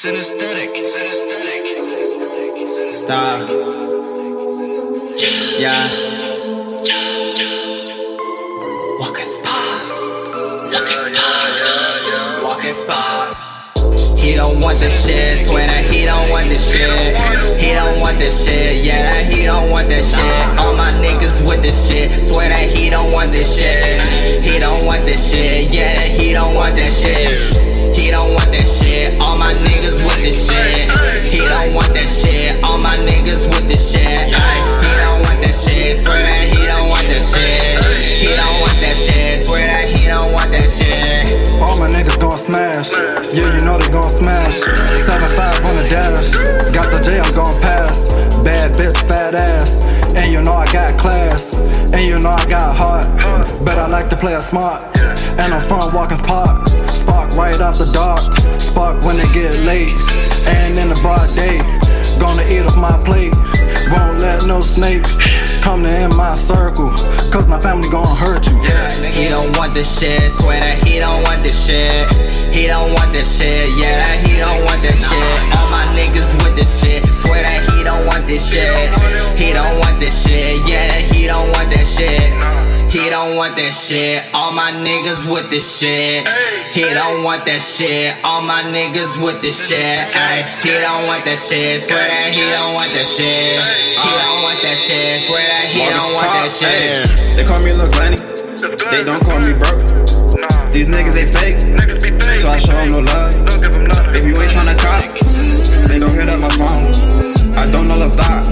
Synesthetic. Synesthetic. Stop. Yeah. Walking spot. Walking spot. Walking spot. He don't want the shit, swear that he don't want the shit. He don't want the shit, yeah, that he don't want the shit. All my niggas with the shit, swear that he don't want the shit. He don't want the shit, yeah, he don't want the shit. Smash. Yeah, you know they gon' smash. 7-5 on the dash. Got the J, I'm gon' pass. Bad bitch, fat ass. And you know I got class. And you know I got heart. But I like to play it smart. And I'm from Watkins Park. Spark right off the dark. Spark when it get late. And in the broad day. Gonna eat off my plate. Won't let no snakes come to in my circle. Cause my family gon' hurt you. He don't want the shit, swear that he don't want the shit. He don't want the shit, yeah, that he don't want the shit. All my niggas with the shit, swear that he don't want this shit. He don't want this shit, yeah, that he don't want that shit. He don't want that shit, all my niggas with the shit. He don't want that shit, all my niggas with the shit. Ay, he don't want that shit, swear that he don't want that shit. He don't want that shit, swear that he don't want that shit. Ay, They call me Lil Glenny. They don't call me broke. These niggas they fake, so I show them no love. If you ain't tryna cop, don't hit up my phone. I don't know love thought.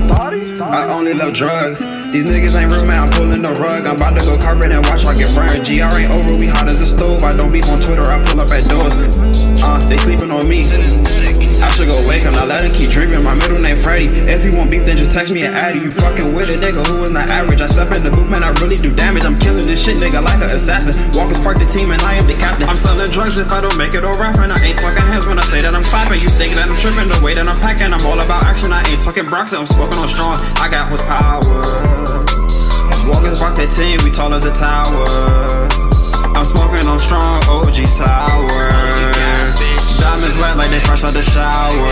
I only love drugs. These niggas ain't real, man. I'm pulling the rug. I'm about to go carpet and watch I get burned. GR ain't over, we hot as a stove. I don't beef on Twitter, I pull up at doors. Uh, they sleeping on me. I should go wake him, now let him keep dreaming. My middle name Freddy. If you want beef, then just text me an addy. You fucking with a nigga who is not average. I step in the booth, man, I really do damage. I'm killing this shit, nigga, like an assassin. Watkins Park the team, and I am the captain. I'm selling drugs if I don't make it or rapping. I ain't talking hands when I say that I'm clapping. You think that I'm tripping the way that I'm packing. I'm all about action. I ain't talking Bronx, I'm smoking on strong. I got horsepower. Walkers rock that team, we tall as a tower. Fresh out the shower.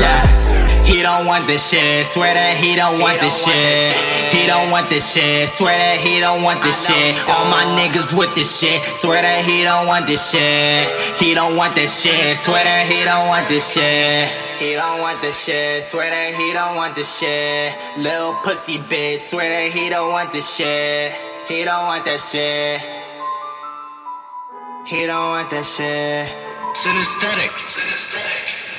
Yeah, he don't want this shit. Swear that he don't want this shit. He don't want this shit. Swear that he don't want this shit. All my niggas with this shit. Swear that he don't want this shit. He don't want this shit. Swear that he don't want this shit. He don't want this shit. Swear that he don't want this shit. Little pussy bitch. Swear that he don't want this shit. He don't want that shit. He don't want that shit. Synesthetic. Synesthetic.